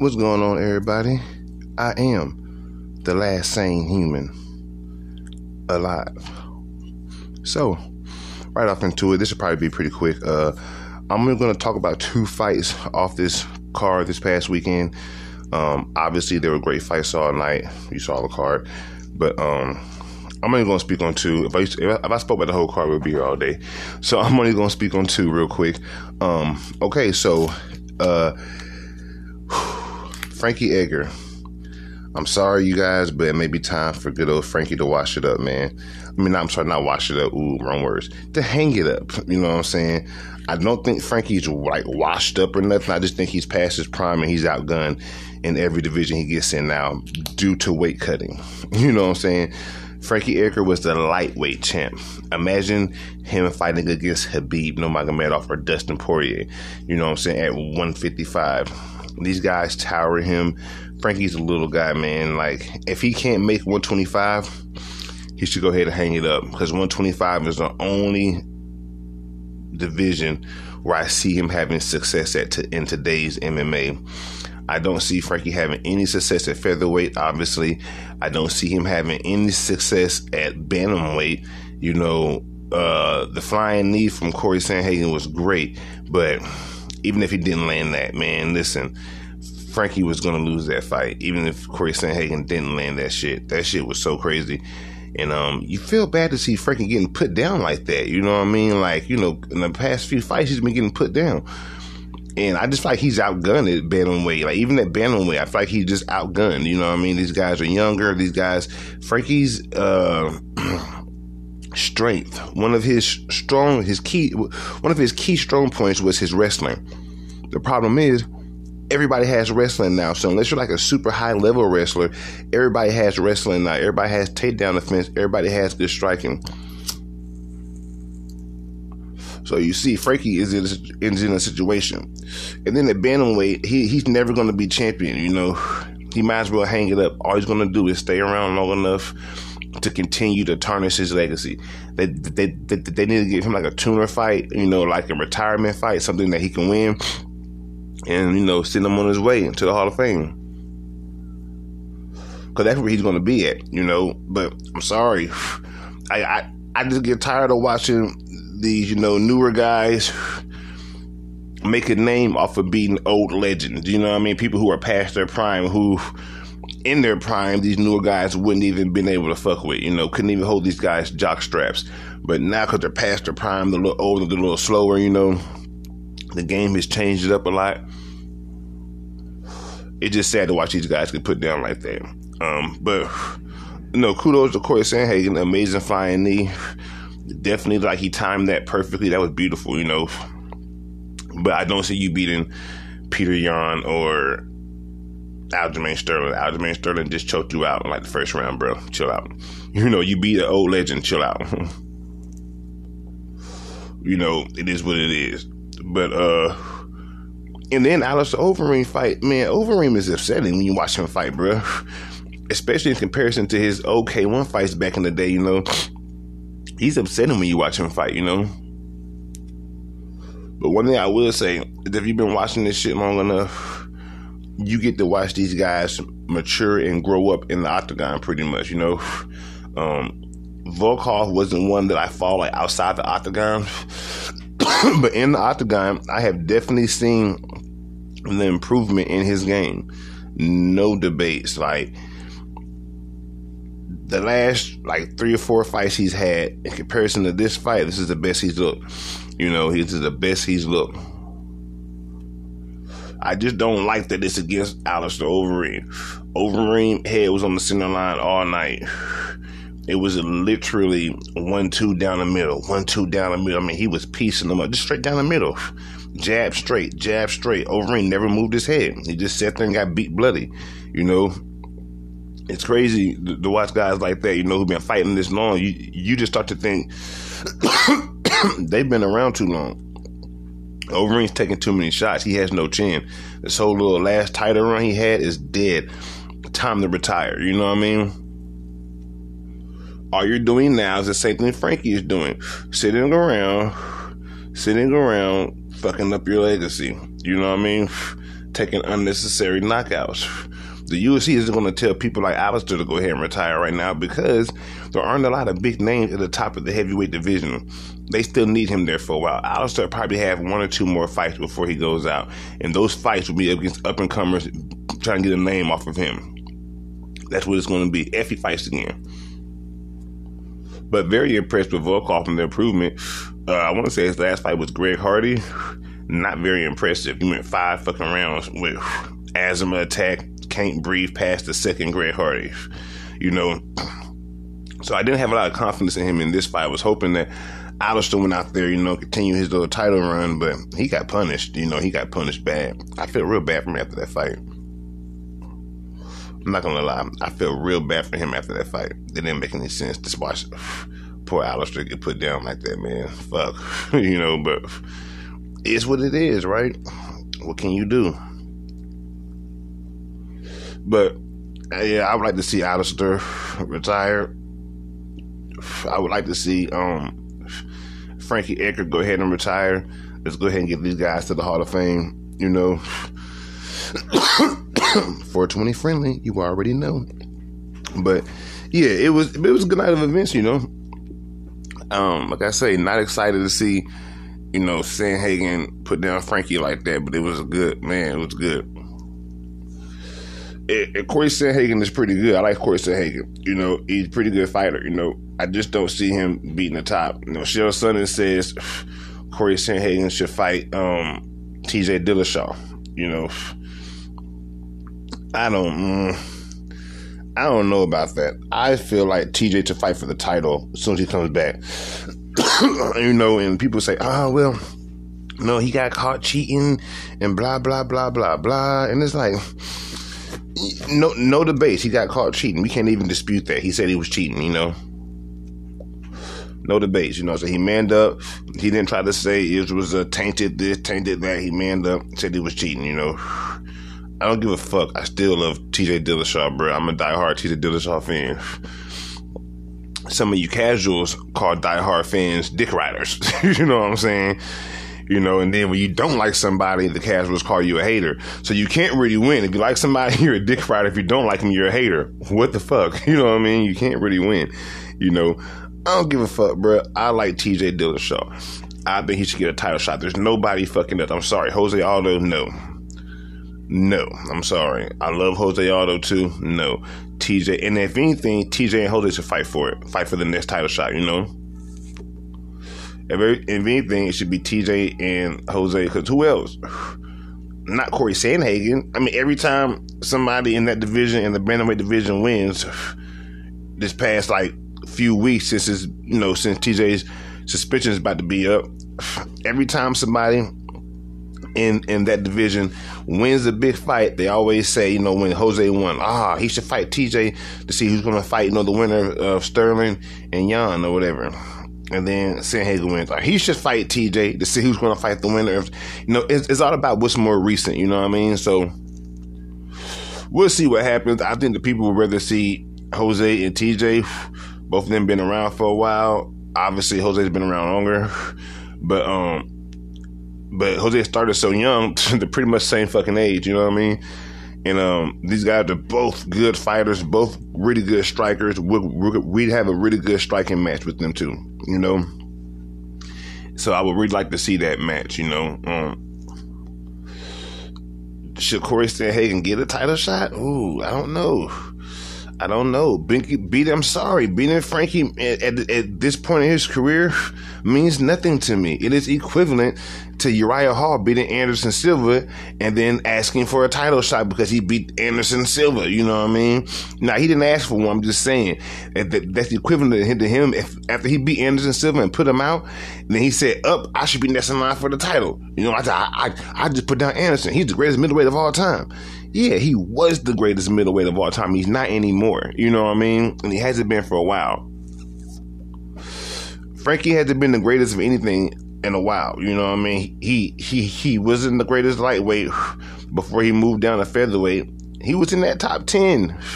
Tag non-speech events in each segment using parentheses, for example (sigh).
What's going on, everybody? I am the last sane human alive. So, right off into it, this will probably be pretty quick. Uh, I'm going to talk about two fights off this card this past weekend. Um, obviously, there were great fights all night. You saw the card, but um, I'm only going to speak on two. If I, if I, spoke about the whole card, we'd be here all day. So I'm only going to speak on two real quick. Um, okay, so uh, Frankie Edgar. I'm sorry, you guys, but it may be time for good old Frankie to wash it up, man. I mean, I'm sorry, not wash it up. Ooh, wrong words. To hang it up. You know what I'm saying? I don't think Frankie's like washed up or nothing. I just think he's past his prime and he's outgunned in every division he gets in now due to weight cutting. (laughs) You know what I'm saying? Frankie Edgar was the lightweight champ. Imagine him fighting against Khabib Nurmagomedov or Dustin Poirier. You know what I'm saying? At 155 these guys tower him. Frankie's a little guy, man. Like, if he can't make 125, he should go ahead and hang it up because 125 is the only division where I see him having success at t- in today's MMA. I don't see Frankie having any success at featherweight. Obviously, I don't see him having any success at bantamweight. You know, uh, the flying knee from Corey Sandhagen was great, but even if he didn't land that, man, listen, Frankie was gonna lose that fight, even if Corey Sandhagen didn't land that shit. That shit was so crazy. And um, you feel bad to see Frankie getting put down like that. You know what I mean? Like, you know, in the past few fights, he's been getting put down. And I just feel like he's outgunned at bantamweight. Like even at bantamweight, I feel like he's just outgunned. You know what I mean? These guys are younger. These guys, Frankie's uh, (clears throat) strength. One of his strong, his key, one of his key strong points was his wrestling. The problem is, everybody has wrestling now. So unless you're like a super high level wrestler, everybody has wrestling now. Everybody has takedown defense. Everybody has good striking. So you see, Frankie is in, is in a situation, and then at bantamweight, he he's never going to be champion. You know, he might as well hang it up. All he's going to do is stay around long enough to continue to tarnish his legacy. They, they, they, they need to give him like a tuner fight, you know, like a retirement fight, something that he can win, and you know, send him on his way to the Hall of Fame. Cause that's where he's going to be at, you know. But I'm sorry, (sighs) I, I I just get tired of watching these, you know, newer guys (sighs) make a name off of beating old legends. You know what I mean? People who are past their prime, who in their prime, these newer guys wouldn't even been able to fuck with. You know, couldn't even hold these guys jock straps. But now, because they're past their prime, they're a little older, they're a little slower. You know, the game has changed it up a lot. It's just sad to watch these guys get put down like that. Um, but know, kudos to Corey Sandhagen, amazing flying knee. Definitely, like he timed that perfectly. That was beautiful. You know, but I don't see you beating Petr Yan or Aljamain Sterling. Aljamain Sterling just choked you out in like the first round, bro. Chill out. You know, you beat an old legend. Chill out. (laughs) you know, it is what it is. But uh and then Alistair Overeem fight, man, Overeem is upsetting when you watch him fight, bro. Especially in comparison to his OK1 fights back in the day, you know. He's upsetting when you watch him fight, you know. But one thing I will say is if you've been watching this shit long enough, you get to watch these guys mature and grow up in the octagon pretty much, you know. Um, Volkov wasn't one that I follow like outside the octagon, (coughs) but in the octagon, I have definitely seen the improvement in his game. No debates. Like the last like three or four fights he's had in comparison to this fight, this is the best he's looked. You know, this is the best he's looked. I just don't like that it's against Alistair Overeem. Overeem head was on the center line all night. It was literally one two down the middle, one two down the middle. I mean, he was piecing them up just straight down the middle, jab straight, jab straight. Overeem never moved his head. He just sat there and got beat bloody. You know, it's crazy to watch guys like that. You know, who've been fighting this long. You you just start to think (coughs) they've been around too long. Overeem's taking too many shots. He has no chin. This whole little last title run he had is dead. Time to retire. You know what I mean? All you're doing now is the same thing Frankie is doing. Sitting around, sitting around, fucking up your legacy. You know what I mean? (sighs) taking unnecessary knockouts. The UFC isn't going to tell people like Alistair to go ahead and retire right now because there aren't a lot of big names at the top of the heavyweight division. They still need him there for a while. Alistair probably have one or two more fights before he goes out, and those fights will be against up and comers trying to get a name off of him. That's what it's going to be if he fights again. But very impressed with Volkov and the improvement. Uh, I want to say his last fight was Greg Hardy. Not very impressive. He went five fucking rounds with asthma attack, can't breathe past the second Greg Hardy. You know, so I didn't have a lot of confidence in him in this fight. I was hoping that Alistair went out there, you know, continue his little title run, but he got punished. You know, he got punished bad. I feel real bad for him after that fight. I'm not gonna lie, I feel real bad for him after that fight. It didn't make any sense to watch poor Alistair get put down like that, man. Fuck, (laughs) you know, but it's what it is, right? What can you do? But yeah, I would like to see Alistair retire. I would like to see um, Frankie Edgar go ahead and retire. Let's go ahead and get these guys to the Hall of Fame. You know, (coughs) (coughs) 420 friendly. You already know. But yeah, it was it was a good night of events. You know, um, like I say, not excited to see you know Sandhagen put down Frankie like that, but it was a good man. It was good it, Corey Sandhagen is pretty good. I like Corey Sandhagen. You know, he's a pretty good fighter. You know, I just don't see him beating the top. You know, Chael Sonnen says (sighs) Corey Sandhagen should fight um, T.J. Dillashaw. You know, I don't. Mm, I don't know about that. I feel like TJ to fight for the title as soon as he comes back. (coughs) you know, and people say, "Oh well, no, he got caught cheating and blah blah blah blah blah," and it's like no no debate. He got caught cheating. We can't even dispute that. He said he was cheating. You know, no debates. You know, so he manned up. He didn't try to say it was a tainted this, tainted that. He manned up, said he was cheating. You know, I don't give a fuck. I still love T.J. Dillashaw, bro. I'm a diehard T.J. Dillashaw fan. Some of you casuals call diehard fans dick riders. (laughs) you know what I'm saying? you know, and then when you don't like somebody, the casuals call you a hater. So you can't really win. If you like somebody, (laughs) you're a dick rider. If you don't like them, you're a hater. What the fuck? (laughs) You know what I mean? You can't really win. You know, I don't give a fuck, bro. I like TJ Dillashaw. I think he should get a title shot. There's nobody fucking up. I'm sorry. Jose Aldo, no. No, I'm sorry. I love Jose Aldo too. No. TJ, and if anything, TJ and Jose should fight for it. Fight for the next title shot, you know? If, anything, it should be TJ and Jose. Because who else? (sighs) Not Corey Sandhagen. I mean, every time somebody in that division, in the bantamweight division, wins, (sighs) this past like few weeks since his, you know, since TJ's suspension is about to be up, (sighs) every time somebody in in that division wins a big fight, they always say, you know, when Jose won, ah, he should fight TJ to see who's going to fight, you know, the winner of Sterling and Yan or whatever. And then Sandhagen wins. Like, he should fight TJ to see who's going to fight the winner. Of, you know, it's, it's all about what's more recent. You know what I mean? So we'll see what happens. I think the people would rather see Jose and TJ. Both of them been around for a while. Obviously, Jose's been around longer, but um, but Jose started so young. (laughs) they're pretty much same fucking age. You know what I mean? And um, these guys are both good fighters, both really good strikers. We'd, we'd have a really good striking match with them too, you know. So I would really like to see that match, you know. Um, should Corey Sandhagen get a title shot? Ooh, I don't know. I don't know. Binky beat I'm sorry. Beating Frankie at, at, at, this point in his career means nothing to me. It is equivalent to Uriah Hall beating Anderson Silva and then asking for a title shot because he beat Anderson Silva. You know what I mean? Now, he didn't ask for one. I'm just saying that that's the equivalent to him. If, after he beat Anderson Silva and put him out, then he said, up, I should be next in line for the title. You know, I, I, I just put down Anderson. He's the greatest middleweight of all time yeah, he was the greatest middleweight of all time. He's not anymore. You know what I mean? And he hasn't been for a while. Frankie hasn't been the greatest of anything in a while. You know what I mean? He he he wasn't the greatest lightweight (sighs) before he moved down to featherweight. He was in that top ten. (sighs)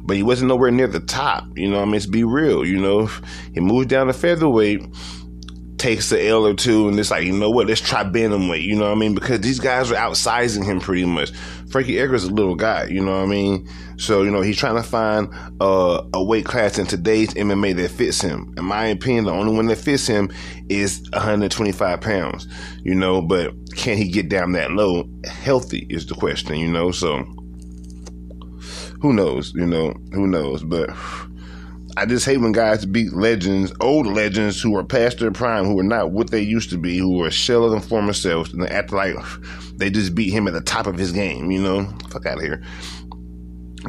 But he wasn't nowhere near the top, you know. what I mean, let's be real, you know. He moved down to featherweight, takes the L or two, and it's like, you know what? Let's try bantamweight. You know what I mean? Because these guys are outsizing him pretty much. Frankie Edgar's a little guy. You know what I mean? So you know he's trying to find uh, a weight class in today's MMA that fits him. In my opinion, the only one that fits him is 125 pounds. You know, but can he get down that low? Healthy is the question. You know, so who knows? You know, who knows? But I just hate when guys beat legends, old legends who are past their prime, who are not what they used to be, who are a shell of their former selves, and they act like they just beat him at the top of his game, you know? Fuck out of here.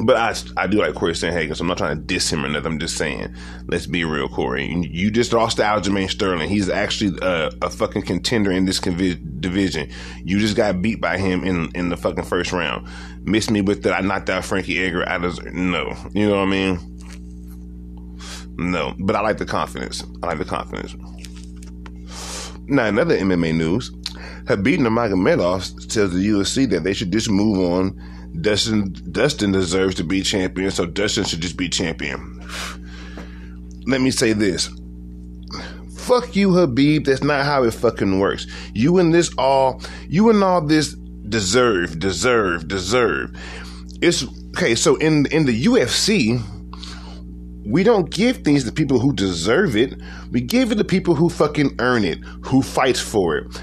But I, I do like Corey Sandhagen, so I'm not trying to diss him or nothing. I'm just saying, let's be real, Corey. You just lost to Aljamain Sterling. He's actually a, a fucking contender in this convi- division. You just got beat by him in, in the fucking first round. Miss me with that. I knocked out Frankie Edgar. I just, no. You know what I mean? No, but I like the confidence. I like the confidence. Now, another MMA news: Khabib Nurmagomedov tells the UFC that they should just move on. Dustin Dustin deserves to be champion, so Dustin should just be champion. Let me say this. Fuck you, Khabib. That's not how it fucking works. You and this all, you and all this deserve, deserve, deserve. It's okay. So in in the UFC, we don't give things to people who deserve it. We give it to people who fucking earn it, who fights for it.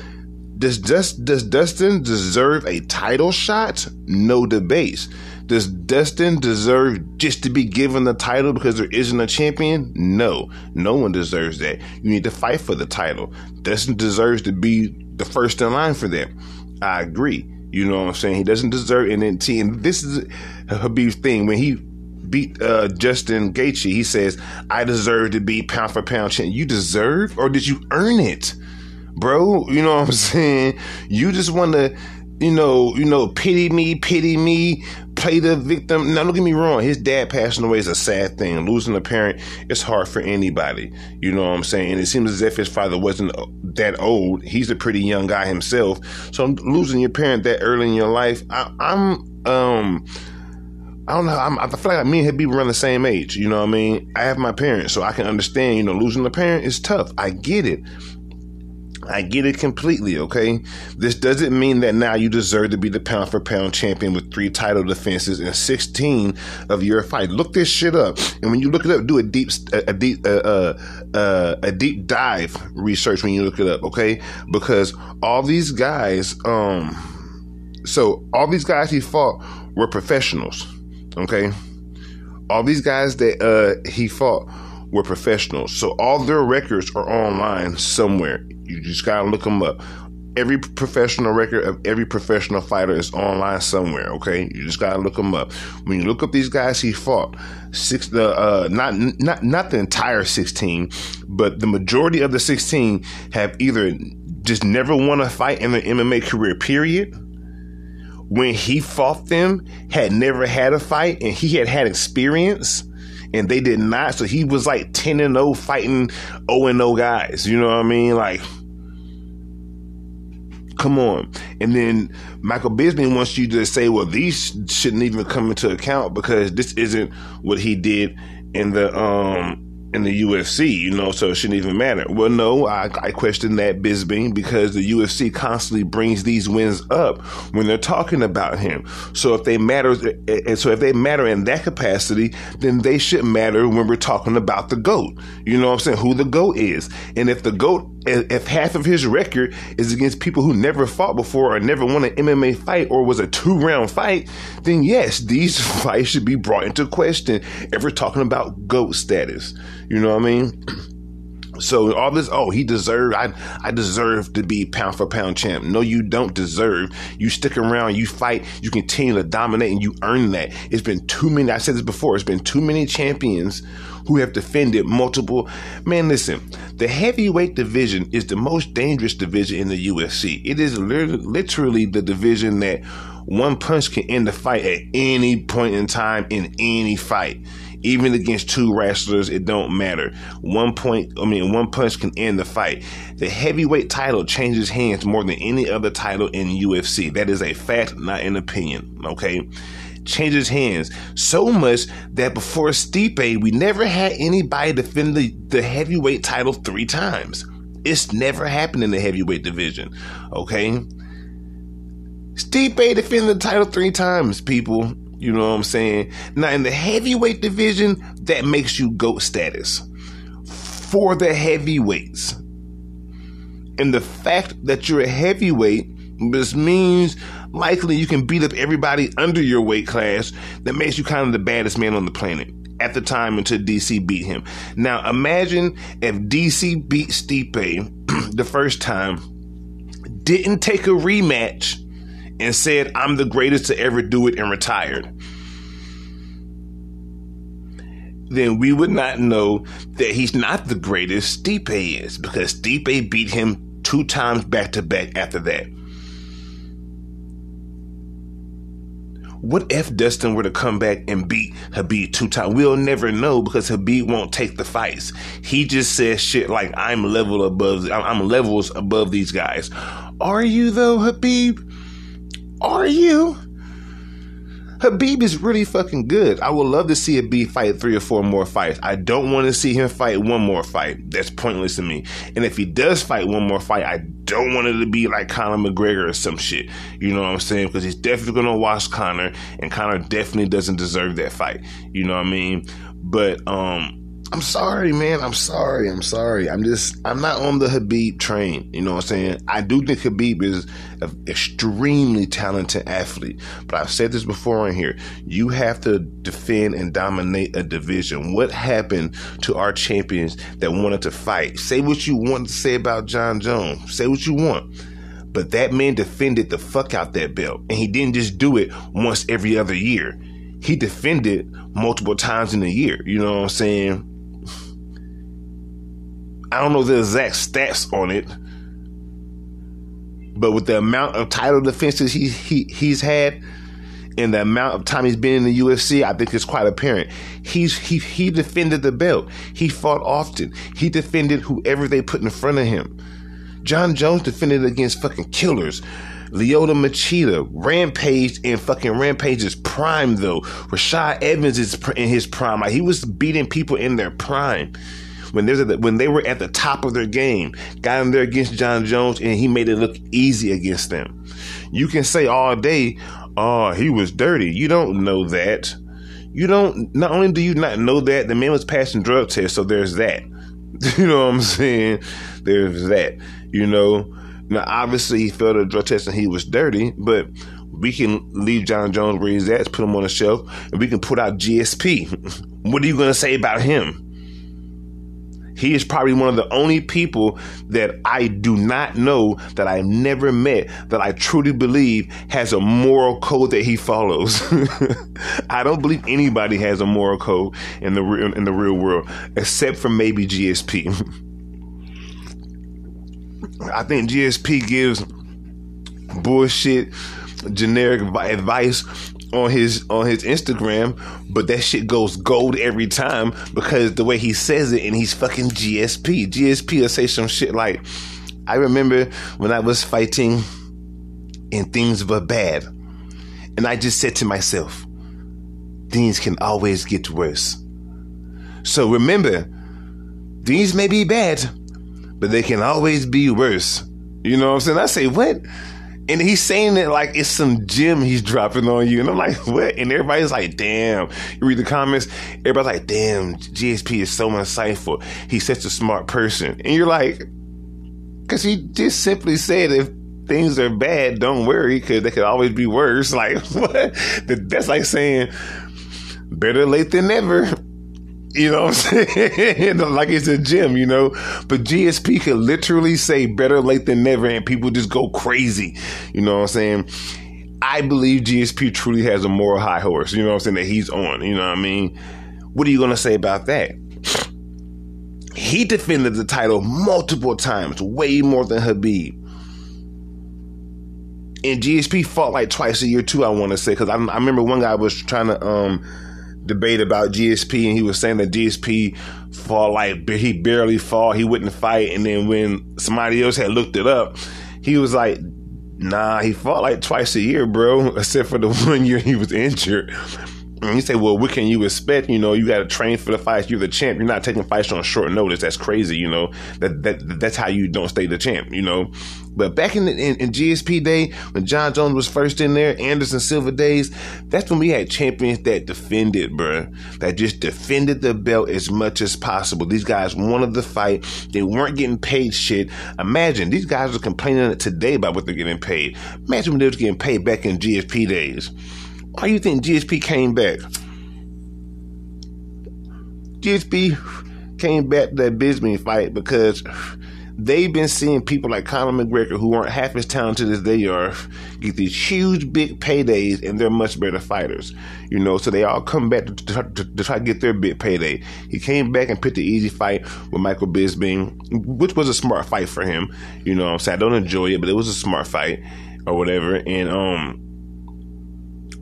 Does Dust, does Dustin deserve a title shot? No debate. Does Dustin deserve just to be given the title because there isn't a champion? No, no one deserves that. You need to fight for the title. Dustin deserves to be the first in line for that. I agree. You know what I'm saying? He doesn't deserve NNT. And this is Khabib's thing. When he beat uh, Justin Gaethje, he says, "I deserve to be pound for pound champ." You deserve, or did you earn it, bro? You know what I'm (laughs) saying? You just want to, you know, you know, pity me, pity me, play the victim. Now, don't get me wrong. His dad passing away is a sad thing. Losing a parent is hard for anybody. You know what I'm saying? And it seems as if his father wasn't that old. He's a pretty young guy himself. So losing your parent that early in your life, I, I'm um I don't know. I'm, I feel like me and Khabib run the same age. You know what I mean? I have my parents, so I can understand. You know, losing a parent is tough. I get it. I get it completely, okay? This doesn't mean that now you deserve to be the pound for pound champion with three title defenses and 16 of your fight. Look this shit up. And when you look it up, do a deep, a, deep, uh, uh, a deep dive research when you look it up, okay? Because all these guys, um, so all these guys he fought were professionals Okay. All these guys that uh, he fought were professionals. So all their records are online somewhere. You just gotta look them up. Every professional record of every professional fighter is online somewhere. Okay, you just gotta look them up. When you look up these guys he fought, six the uh, not not not the entire sixteen, but the majority of the sixteen have either just never won a fight in their MMA career. Period when he fought them had never had a fight and he had had experience and they did not. So he was like 10 and 0 fighting 0 and 0 guys. You know what I mean? Like, come on. And then Michael Bisping wants you to say, well, these shouldn't even come into account because this isn't what he did in the, um, in the UFC, you know, so it shouldn't even matter. Well, no, I, I question that Bisping because the UFC constantly brings these wins up when they're talking about him. So if they matter, and so if they matter in that capacity, then they should matter when we're talking about the GOAT. You know what I'm saying? Who the GOAT is. And if the GOAT if half of his record is against people who never fought before or never won an MMA fight or was a two round fight, then yes, these (laughs) fights should be brought into question if we're talking about GOAT status. You know what I mean? (clears throat) So all this, oh, he deserved, I, I deserve to be pound for pound champ. No, you don't deserve. You stick around, you fight, you continue to dominate and you earn that. It's been too many, I said this before, it's been too many champions who have defended multiple. Man, listen, the heavyweight division is the most dangerous division in the UFC. It is literally the division that one punch can end the fight at any point in time in any fight even against two wrestlers, it don't matter. One point, I mean, one punch can end the fight. The heavyweight title changes hands more than any other title in UFC. That is a fact, not an opinion. Okay changes hands so much that before Stipe, we never had anybody defend the, the heavyweight title three times. It's never happened in the heavyweight division. Okay. Stipe defended the title three times, people. You know what I'm saying? Now in the heavyweight division, that makes you GOAT status. For the heavyweights. And the fact that you're a heavyweight this means likely you can beat up everybody under your weight class that makes you kind of the baddest man on the planet at the time until DC beat him. Now imagine if DC beat Stipe (clears throat) the first time, didn't take a rematch, and said, I'm the greatest to ever do it and retired. Then we would not know that he's not the greatest Stipe is because Stipe beat him two times back to back after that. What if Dustin were to come back and beat Khabib two times? We'll never know because Khabib won't take the fights. He just says shit like, I'm level above, I'm levels above these guys. Are you though, Khabib? Are you? Khabib is really fucking good. I would love to see Khabib fight three or four more fights. I don't want to see him fight one more fight. That's pointless to me. And if he does fight one more fight, I don't want it to be like Conor McGregor or some shit. You know what I'm saying? Because he's definitely going to watch Conor, and Conor definitely doesn't deserve that fight. You know what I mean? But, um, I'm sorry, man. I'm sorry. I'm sorry. I'm just, I'm not on the Khabib train. You know what I'm saying? I do think Khabib is an extremely talented athlete. But I've said this before on here. You have to defend and dominate a division. What happened to our champions that wanted to fight? Say what you want to say about Jon Jones. Say what you want. But that man defended the fuck out that belt. And he didn't just do it once every other year. He defended multiple times in a year. You know what I'm saying? I don't know the exact stats on it, but with the amount of title defenses he, he he's had and the amount of time he's been in the UFC, I think it's quite apparent. He's he he defended the belt. He fought often. He defended whoever they put in front of him. Jon Jones defended against fucking killers. Lyoto Machida, rampaged in fucking Rampage's prime though. Rashad Evans is in his prime. Like he was beating people in their prime when there's when they were at the top of their game, got in there against Jon Jones, and he made it look easy against them. You can say all day, "Oh, he was dirty." You don't know that. You don't. Not only do you not know that, the man was passing drug tests, so there's that. (laughs) You know what I'm saying? There's that. You know. Now, obviously, he failed a drug test and he was dirty, but we can leave Jon Jones where he's at, put him on the shelf, and we can put out GSP. (laughs) what are you going to say about him? He is probably one of the only people that I do not know that I've never met that I truly believe has a moral code that he follows. (laughs) I don't believe anybody has a moral code in the real, in the real world except for maybe GSP. (laughs) I think GSP gives bullshit generic advice on his on his Instagram, but that shit goes gold every time because the way he says it and he's fucking GSP. GSP will say some shit like, I remember when I was fighting and things were bad. And I just said to myself, things can always get worse. So remember, things may be bad, but they can always be worse. You know what I'm saying? I say, what? And he's saying it like it's some gem he's dropping on you. And I'm like, what? And everybody's like, damn. You read the comments, everybody's like, damn, GSP is so insightful. He's such a smart person. And you're like, because he just simply said if things are bad, don't worry, because they could always be worse. (laughs) Like, what? That's like saying, better late than never. (laughs) You know what I'm saying? (laughs) like it's a gym, you know? But GSP could literally say better late than never and people just go crazy. You know what I'm saying? I believe GSP truly has a moral high horse, you know what I'm saying, that he's on. You know what I mean? What are you going to say about that? (sniffs) He defended the title multiple times, way more than Khabib And GSP fought like twice a year too, I want to say, because I, I remember one guy was trying to um, debate about GSP, and he was saying that GSP fought like he barely fought, he wouldn't fight, and then when somebody else had looked it up, he was like, "Nah, he fought like twice a year, bro, (laughs) except for the (laughs) one year he was injured." And you say, well, what can you expect? You know, you got to train for the fights. You're the champ. You're not taking fights on short notice. That's crazy. You know, that, that, that's how you don't stay the champ, you know. But back in, the, in, in GSP day, when Jon Jones was first in there, Anderson Silva days, that's when we had champions that defended, bruh. That just defended the belt as much as possible. These guys wanted the fight. They weren't getting paid shit. Imagine these guys are complaining today about what they're getting paid. Imagine when they was getting paid back in GSP days. Why do you think GSP came back? GSP came back to that Bisping fight because they've been seeing people like Conor McGregor who aren't half as talented as they are get these huge big paydays and they're much better fighters. You know, so they all come back to, to, to, to try to get their big payday. He came back and picked the easy fight with Michael Bisping, which was a smart fight for him. You know I'm saying? I don't enjoy it, but it was a smart fight or whatever. And um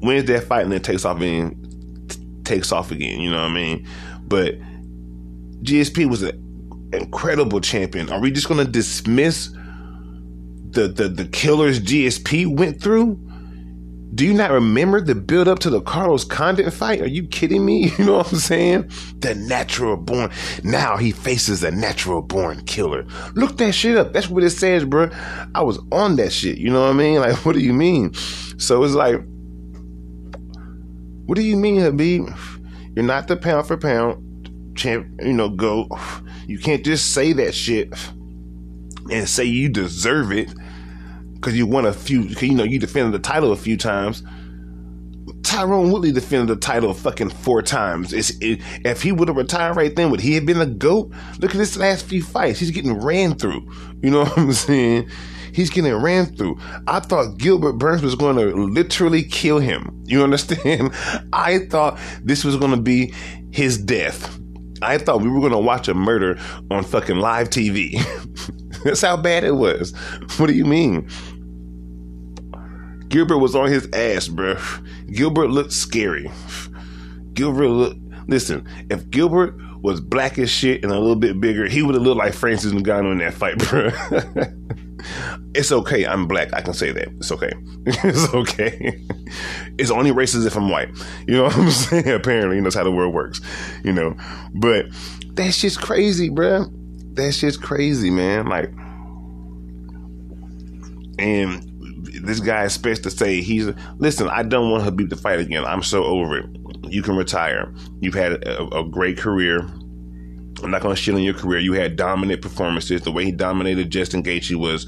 wins that fight and then takes off and takes off again. You know what I mean? But GSP was an incredible champion. Are we just to dismiss the, the the killers GSP went through? Do you not remember the build up to the Carlos Condit fight? Are you kidding me? (laughs) You know what I'm saying? The natural born. Now he faces a natural born killer. Look that shit up. That's what it says, bro. I was on that shit. You know what I mean? Like, (laughs) what do you mean? So it's like, what do you mean, Khabib? You're not the pound for pound champ, you know, go. You can't just say that shit and say you deserve it because you won a few, cause, you know, you defended the title a few times. Tyron Woodley defended the title fucking four times. It, if he would have retired right then, would he have been the GOAT? Look at his last few fights. He's getting ran through. You know what I'm (laughs) saying? He's getting ran through. I thought Gilbert Burns was going to literally kill him. You understand? (laughs) I thought this was going to be his death. I thought we were going to watch a murder on fucking live TV. (laughs) That's how bad it was. (laughs) What do you mean? Gilbert was on his ass, bro. Gilbert looked scary. (sighs) Gilbert looked. Listen, if Gilbert was black as shit and a little bit bigger, he would have looked like Francis Ngannou in that fight, bro. (laughs) it's okay. I'm black. I can say that. It's okay. (laughs) it's okay. It's only racist if I'm white. You know (laughs) what I'm saying? Apparently, that's how the world works. You know, but that's just crazy, bro. That's just crazy, man. Like, and this guy expects to say he's listen. I don't want Khabib to fight again. I'm so over it. You can retire. You've had a, a great career. I'm not going to shit on your career. You had dominant performances. The way he dominated Justin Gaethje was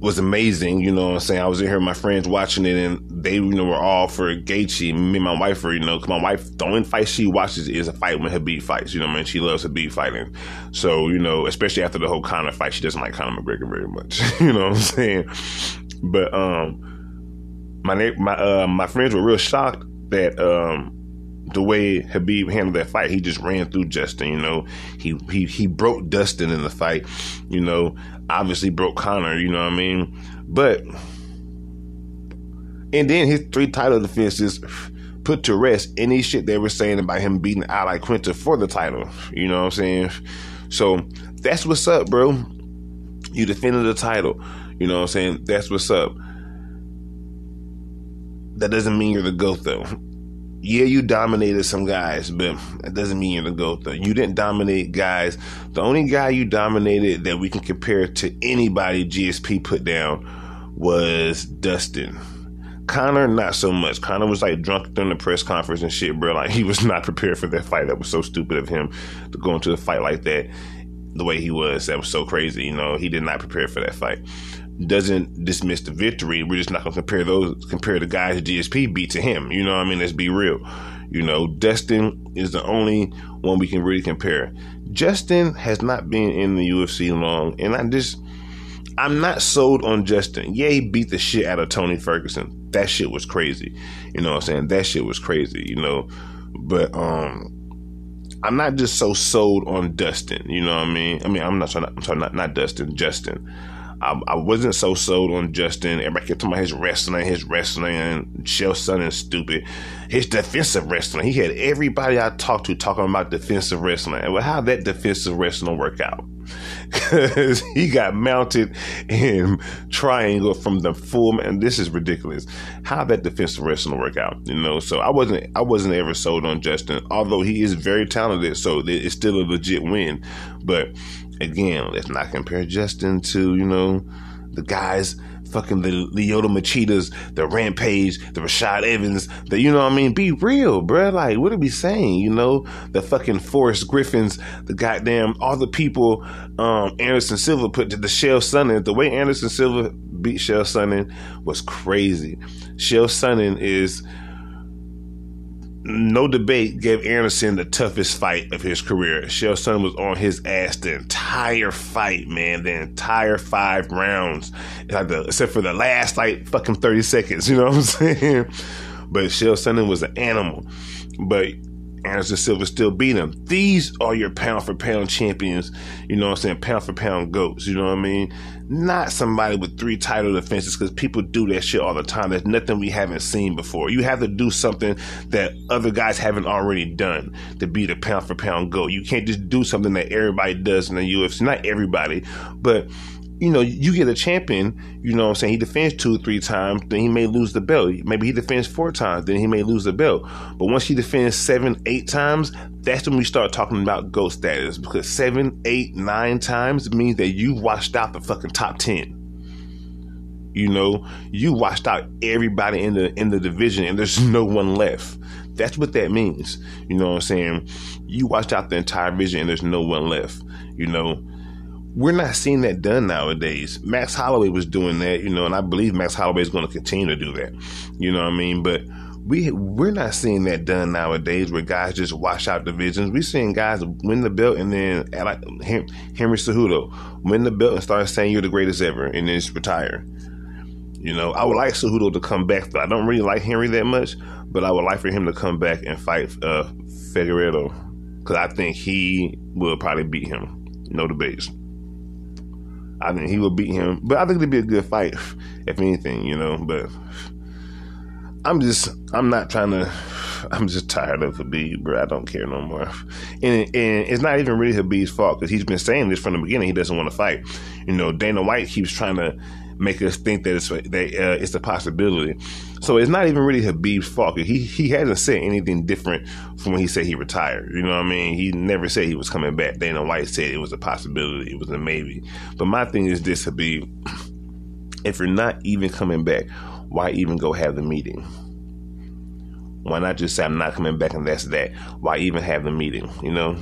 was amazing. You know what I'm saying? I was in here with my friends watching it and they, you know, were all for Gaethje. Me and my wife were, you know, cause my wife, the only fight she watches is a fight when Khabib fights. You know what I mean? She loves Khabib fighting. So, you know, especially after the whole Conor fight, she doesn't like Conor McGregor very much. (laughs) you know what I'm saying? But, um, my, my, uh, my friends were real shocked that, um, the way Khabib handled that fight, he just ran through Justin. You know, he he he broke Dustin in the fight. You know, obviously broke Conor. You know what I mean? But and then his three title defenses put to rest any shit they were saying about him beating Al Iaquinta for the title. You know what I'm saying? So that's what's up, bro. You defended the title. You know what I'm saying? That's what's up. That doesn't mean you're the GOAT though yeah, you dominated some guys, but that doesn't mean you're the GOAT though. You didn't dominate guys. The only guy you dominated that we can compare to anybody GSP put down was Dustin. Conor, not so much. Conor was like drunk during the press conference and shit, bro. Like he was (laughs) not prepared for that fight. That was so stupid of him to go into a fight like that the way he was. That was so crazy. You know, he did not prepare for that fight doesn't dismiss the victory. We're just not gonna compare those compare the guys GSP beat to him. You know what I mean? Let's be real. You know, Dustin is the only one we can really compare. Justin has not been in the UFC long, and I just I'm not sold on Justin. Yeah, he beat the shit out of Tony Ferguson. That shit was crazy. You know what I'm saying? That shit was crazy, you know. But um I'm not just so sold on Dustin, you know what I mean? I mean, I'm not sorry, I'm sorry, not, not Dustin, Justin. I, I wasn't so sold on Justin. Everybody kept talking about his wrestling, his wrestling, and Chael Sonnen stupid. His defensive wrestling. He had everybody I talked to talking about defensive wrestling. And well, how that defensive wrestling work out? (laughs) because he got mounted in triangle from the full man. This is ridiculous. How that defensive wrestling work out, you know? So I wasn't, I wasn't ever sold on Justin, although he is very talented. So it's still a legit win. But again, let's not compare Justin to, you know, the guys fucking the Lyoto Machidas, the Rampage, the Rashad Evans, the you know what I mean? Be real, bro. Like, what are we saying? You know, the fucking Forrest Griffins, the goddamn all the people um Anderson Silva put to the Chael Sonnen. The way Anderson Silva beat Chael Sonnen was crazy. Chael Sonnen is no debate, gave Anderson the toughest fight of his career. Chael Sonnen was on his ass the entire fight, man. The entire five rounds, like the, except for the last like fucking thirty seconds. You know what I'm (laughs) saying? But Chael Sonnen was an animal. But Anderson Silva still beat him. These are your pound for pound champions, you know what I'm saying? Pound for pound goats, you know what I mean? Not somebody with three title defenses because people do that shit all the time. There's nothing we haven't seen before. You have to do something that other guys haven't already done to be the pound for pound goat. You can't just do something that everybody does in the UFC. Not everybody, but you know, you get a champion, you know what I'm saying? He defends two three times, then he may lose the belt. Maybe he defends four times, then he may lose the belt. But once he defends seven, eight times, that's when we start talking about GOAT status. Because seven, eight, nine times means that you've washed out the fucking top 10. You know, you washed out everybody in the in the division and there's (laughs) no one left. That's what that means. You know what I'm saying? You washed out the entire division and there's no one left. You know, we're not seeing that done nowadays. Max Holloway was doing that, you know, and I believe Max Holloway is going to continue to do that. You know what I mean? But we we're not seeing that done nowadays, where guys just wash out divisions. We're seeing guys win the belt and then like Henry Cejudo win the belt and start saying you're the greatest ever, and then just retire. You know, I would like Cejudo to come back, but I don't really like Henry that much. But I would like for him to come back and fight uh, Figueiredo because I think he will probably beat him. No debates. I think he will beat him, but I think it'd be a good fight, if anything, you know. But I'm just, I'm not trying to. I'm just tired of Khabib, bro. I don't care no more. And, and it's not even really Khabib's fault because he's been saying this from the beginning. He doesn't want to fight. You know, Dana White keeps trying to make us think that it's that uh, it's a possibility. So it's not even really Khabib's fault. He he hasn't said anything different from when he said he retired. You know what I mean? He never said he was coming back. Dana White said it was a possibility. It was a maybe. But my thing is this, Khabib. If you're not even coming back, why even go have the meeting? Why not just say I'm not coming back and that's that? Why even have the meeting? You know.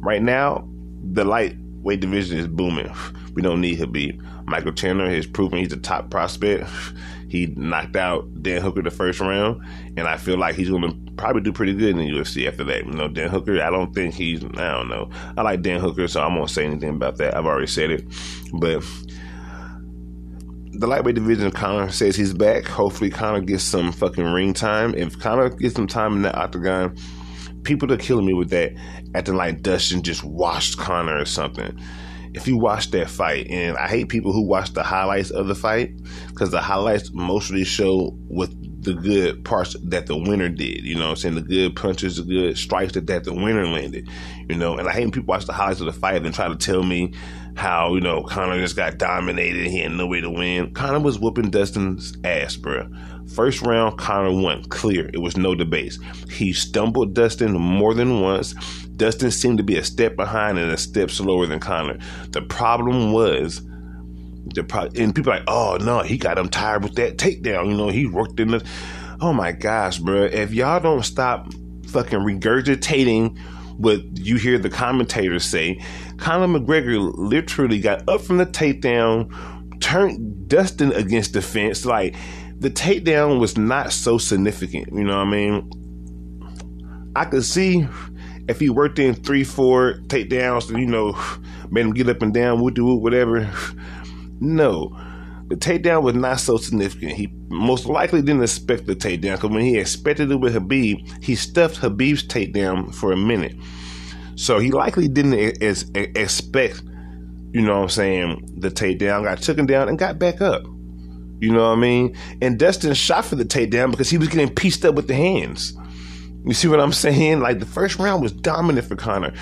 Right now, the lightweight division is booming. We don't need Khabib. Michael Chandler has proven he's a top prospect. (laughs) He knocked out Dan Hooker the first round, and I feel like he's going to probably do pretty good in the UFC after that. You know, Dan Hooker, I don't think he's, I don't know. I like Dan Hooker, so I won't say anything about that. I've already said it. But the lightweight division, Conor says he's back. Hopefully, Conor gets some fucking ring time. If Conor gets some time in the octagon, people are killing me with that, acting like Dustin just washed Conor or something if you watch that fight, and I hate people who watch the highlights of the fight because the highlights mostly show what the good parts that the winner did. You know I'm saying? The good punches, the good strikes that, that the winner landed. You know, and I hate people watch the highlights of the fight and try to tell me how, you know, Conor just got dominated he had no way to win. Conor was whooping Dustin's ass, bro. First round, Conor won. Clear. It was no debate. He stumbled Dustin more than once. Dustin seemed to be a step behind and a step slower than Conor. The problem was the pro- and people like, oh no, he got him tired with that takedown. You know, he worked in the. Oh my gosh, bro! If y'all don't stop fucking regurgitating what you hear the commentators say, Conor McGregor literally got up from the takedown, turned Dustin against the fence. Like the takedown was not so significant. You know what I mean? I could see if he worked in three, four takedowns, you know, (sighs) made him get up and down, woot whoop, whatever. (sighs) No, the takedown was not so significant. He most likely didn't expect the takedown because when he expected it with Khabib, he stuffed Khabib's takedown for a minute. So he likely didn't ex- expect, you know what I'm saying, the takedown, got took him down and got back up. You know what I mean? And Dustin shot for the takedown because he was getting pieced up with the hands. You see what I'm saying? Like the first round was dominant for Conor.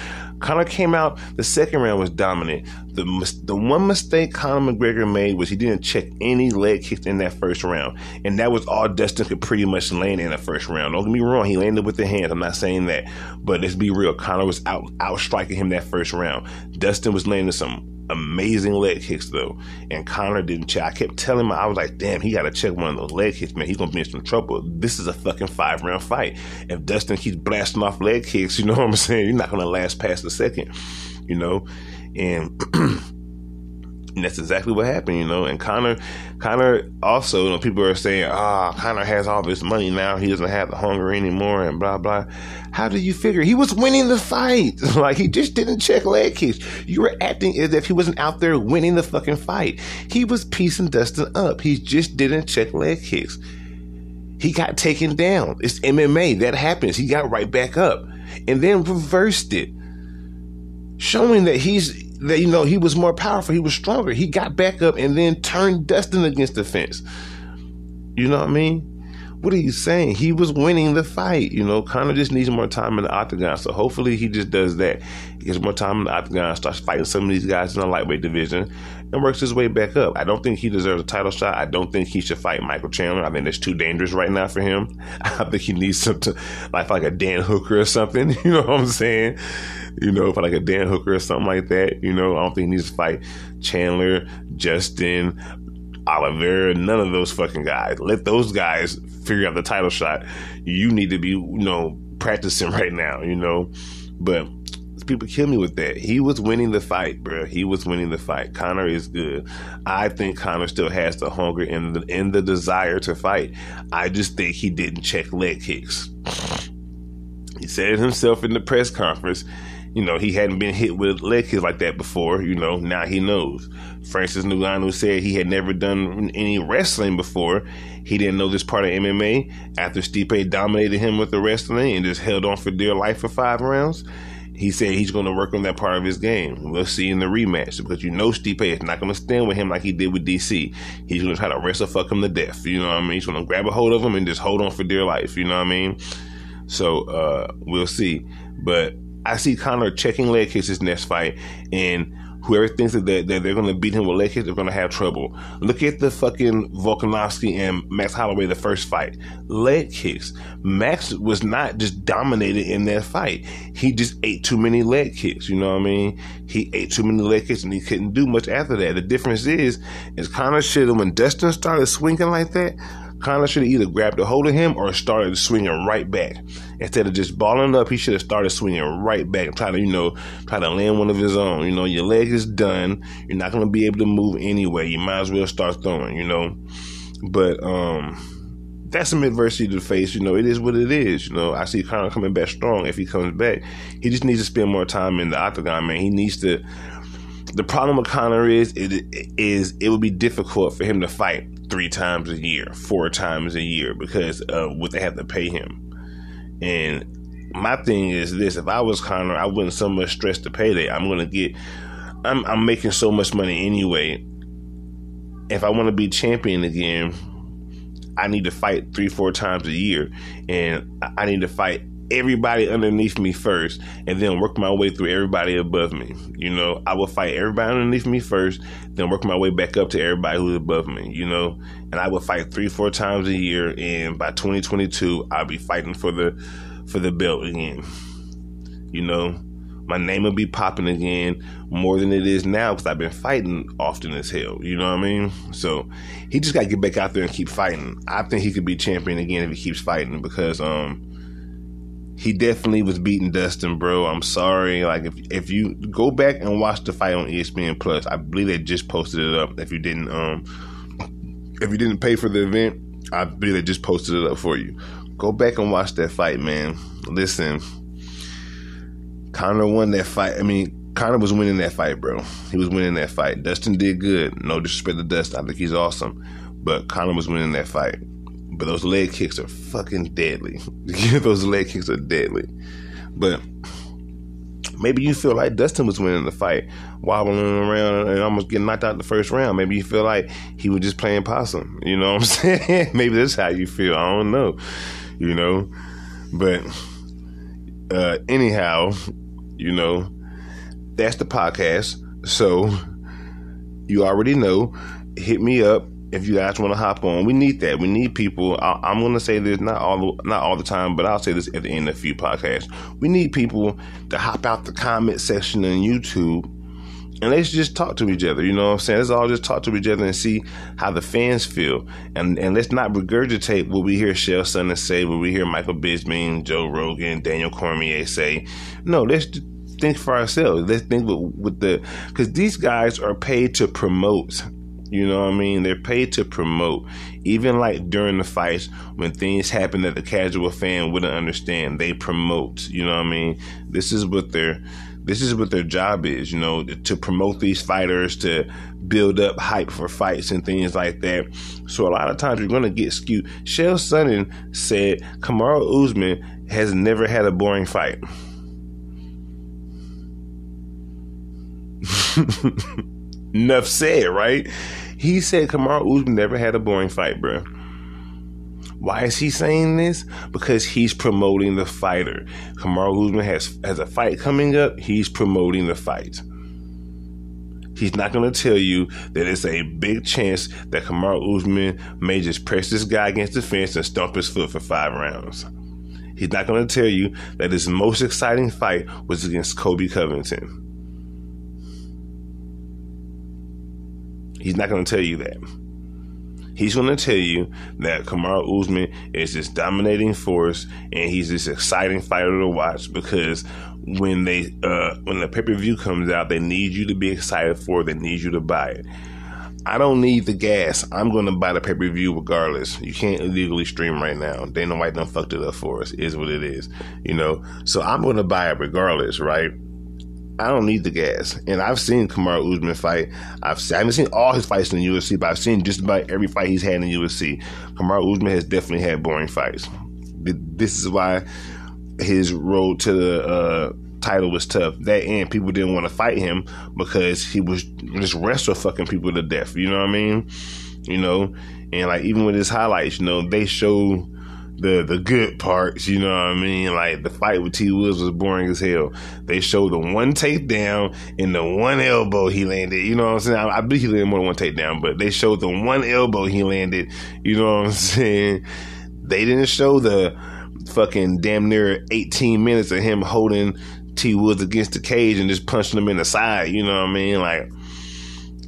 Conor came out. The second round was dominant. The the one mistake Conor McGregor made was he didn't check any leg kicks in that first round, and that was all Dustin could pretty much land in the first round. Don't get me wrong, he landed with the hands. I'm not saying that, but let's be real. Conor was out out striking him that first round. Dustin was landing some amazing leg kicks though, and Conor didn't check. I kept telling him, I was like, damn, he got to check one of those leg kicks, man. He's gonna be in some trouble. This is a fucking five round fight. If Dustin keeps blasting off leg kicks, you know what I'm saying? You're not gonna last past the second, you know, and. (clears throat) And that's exactly what happened, you know. And Conor, Conor also, you know, people are saying, ah, oh, Conor has all this money now. He doesn't have the hunger anymore and blah, blah. How do you figure? He was winning the fight. (laughs) like, he just didn't check leg kicks. You were acting as if he wasn't out there winning the fucking fight. He was piecing Dustin up. He just didn't check leg kicks. He got taken down. It's MMA. That happens. He got right back up and then reversed it, showing that he's that you know he was more powerful, he was stronger. He got back up and then turned Dustin against the fence. You know what I mean? What are you saying? He was winning the fight. You know, Conor just needs more time in the octagon. So hopefully he just does that. He gets more time in the octagon, starts fighting some of these guys in the lightweight division, and works his way back up. I don't think he deserves a title shot. I don't think he should fight Michael Chandler. I think it's too dangerous right now for him. (laughs) I think he needs some to, like like a Dan Hooker or something. (laughs) You know what I'm saying? you know, for like a Dan Hooker or something like that. You know, I don't think he needs to fight Chandler, Justin, Oliver, none of those fucking guys. Let those guys figure out the title shot. You need to be, you know, practicing (laughs) right now, you know. But people kill me with that. He was winning the fight, bro. He was winning the fight. Conor is good. I think Conor still has the hunger and the and the desire to fight. I just think he didn't check leg kicks. He said it himself in the press conference you know, he hadn't been hit with leg kicks like that before. You know, now he knows. Francis Ngannou said he had never done any wrestling before. He didn't know this part of MMA. After Stipe dominated him with the wrestling and just held on for dear life for five rounds, he said he's going to work on that part of his game. We'll see in the rematch because you know Stipe is not going to stand with him like he did with DC. He's going to try to wrestle fuck him to death. You know what I mean? He's going to grab a hold of him and just hold on for dear life. You know what I mean? So uh, we'll see. But I see Conor checking leg kicks his next fight, and whoever thinks that they're, that they're going to beat him with leg kicks, they're going to have trouble. Look at the fucking Volkanovski and Max Holloway, the first fight. Leg kicks. Max was not just dominated in that fight. He just ate too many leg kicks. You know what I mean? He ate too many leg kicks and he couldn't do much after that. The difference is, is Conor have, when Dustin started swinging like that, Conor should have either grabbed a hold of him or started swinging right back. Instead of just balling up, he should have started swinging right back try to, you know, try to land one of his own. You know, your leg is done. You're not going to be able to move anyway. You might as well start throwing, you know. But, um, that's some adversity to face. You know, it is what it is. You know, I see Conor coming back strong if he comes back. He just needs to spend more time in the octagon, man. He needs to. The problem with Conor is it is it would be difficult for him to fight three times a year, four times a year because of what they have to pay him. And my thing is this: if I was Conor, I wouldn't so much stress the payday. I'm gonna get, I'm I'm making so much money anyway. If I want to be champion again, I need to fight three, four times a year, and I need to fight everybody underneath me first and then work my way through everybody above me. You know, I will fight everybody underneath me first, then work my way back up to everybody who's above me, you know, and I will fight three, four times a year. And by 2022, I'll be fighting for the, for the belt again. You know, my name will be popping again more than it is now because I've been fighting often as hell. You know what I mean? So he just got to get back out there and keep fighting. I think he could be champion again if he keeps fighting because, um, he definitely was beating Dustin, bro. I'm sorry. Like if if you go back and watch the fight on ESPN Plus, I believe they just posted it up. If you didn't um if you didn't pay for the event, I believe they just posted it up for you. Go back and watch that fight, man. Listen, Conor won that fight. I mean, Conor was winning that fight, bro. He was winning that fight. Dustin did good. No disrespect to Dustin. I think he's awesome. But Conor was winning that fight. But those leg kicks are fucking deadly. (laughs) those leg kicks are deadly. But maybe you feel like Dustin was winning the fight, wobbling around and almost getting knocked out the first round. Maybe you feel like he was just playing possum. You know what I'm (laughs) saying? maybe that's how you feel. I don't know. You know, but uh, anyhow, you know, that's the podcast. So you already know. Hit me up if you guys want to hop on. We need that. We need people. I, am going to say this not all not all the time, but I'll say this at the end of a few podcasts. We need people to hop out the comment section on YouTube and let's just talk to each other. You know what I'm saying? Let's all just talk to each other and see how the fans feel. And and let's not regurgitate what we hear Chael Sonnen say, what we hear Michael Bisping, Joe Rogan, Daniel Cormier say. No, let's think for ourselves. Let's think with, with the because these guys are paid to promote. You know what I mean? They're paid to promote. Even like during the fights, when things happen that the casual fan wouldn't understand, they promote. You know what I mean? This is what they're this is what their job is, you know, to promote these fighters, to build up hype for fights and things like that. So a lot of times you're to get skewed. Chael Sonnen said Kamaru Usman has never had a boring fight. (laughs) Enough said, right? He said Kamaru Usman never had a boring fight, bro. Why is he saying this? Because he's promoting the fighter. Kamaru Usman has has a fight coming up. He's promoting the fight. He's not going to tell you that it's a big chance that Kamaru Usman may just press this guy against the fence and stomp his foot for five rounds. He's not going to tell you that his most exciting fight was against Colby Covington. He's not going to tell you that. He's going to tell you that Kamaru Usman is this dominating force and he's this exciting fighter to watch because when they uh, when the pay per view comes out, they need you to be excited for. it. They need you to buy it. I don't need the gas. I'm going to buy the pay per view regardless. You can't illegally stream right now. Dana White done fucked it up for us. It is what it is, you know. So I'm going to buy it regardless, right? I don't need the gas. And I've seen Kamaru Usman fight. I've seen, I haven't seen all his fights in the UFC, but I've seen just about every fight he's had in the UFC. Kamaru Usman has definitely had boring fights. This is why his road to the uh, title was tough. That end, people didn't want to fight him because he was just wrestle fucking people to death. You know what I mean? You know, and like even with his highlights, you know, they show the the good parts, you know what I mean? Like the fight with T Woods was boring as hell. They showed the one takedown and the one elbow he landed. You know what I'm saying? I, I believe he landed more than one takedown, but they showed the one elbow he landed. You know what I'm (laughs) saying? They didn't show the fucking damn near 18 minutes of him holding T Woods against the cage and just punching him in the side. You know what I mean? Like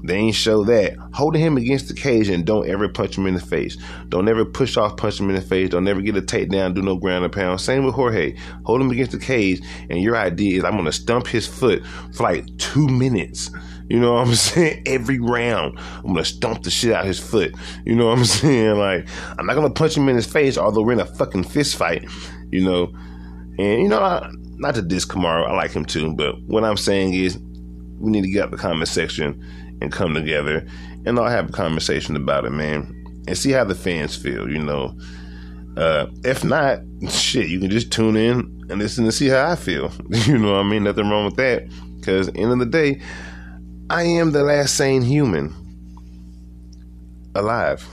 they ain't show that. Holding him against the cage and don't ever punch him in the face. Don't ever push off, punch him in the face. Don't ever get a takedown, do no ground and pound. Same with Jorge. Hold him against the cage, and your idea is I'm gonna stump his foot for like two minutes. You know what I'm (laughs) saying? Every round, I'm gonna stomp the shit out his foot. You know what I'm (laughs) saying? Like, I'm not gonna punch him in his face, although we're in a fucking fist fight. You know, and you know, I, not to diss Kamaru, I like him too. But what I'm saying is, we need to get out the comment section and come together and all have a conversation about it, man, and see how the fans feel, you know. Uh, if not, (laughs) shit, you can just tune in and listen to see how I feel. (laughs) you know what I mean? Nothing wrong with that. Because end of the day, I am the last sane human alive.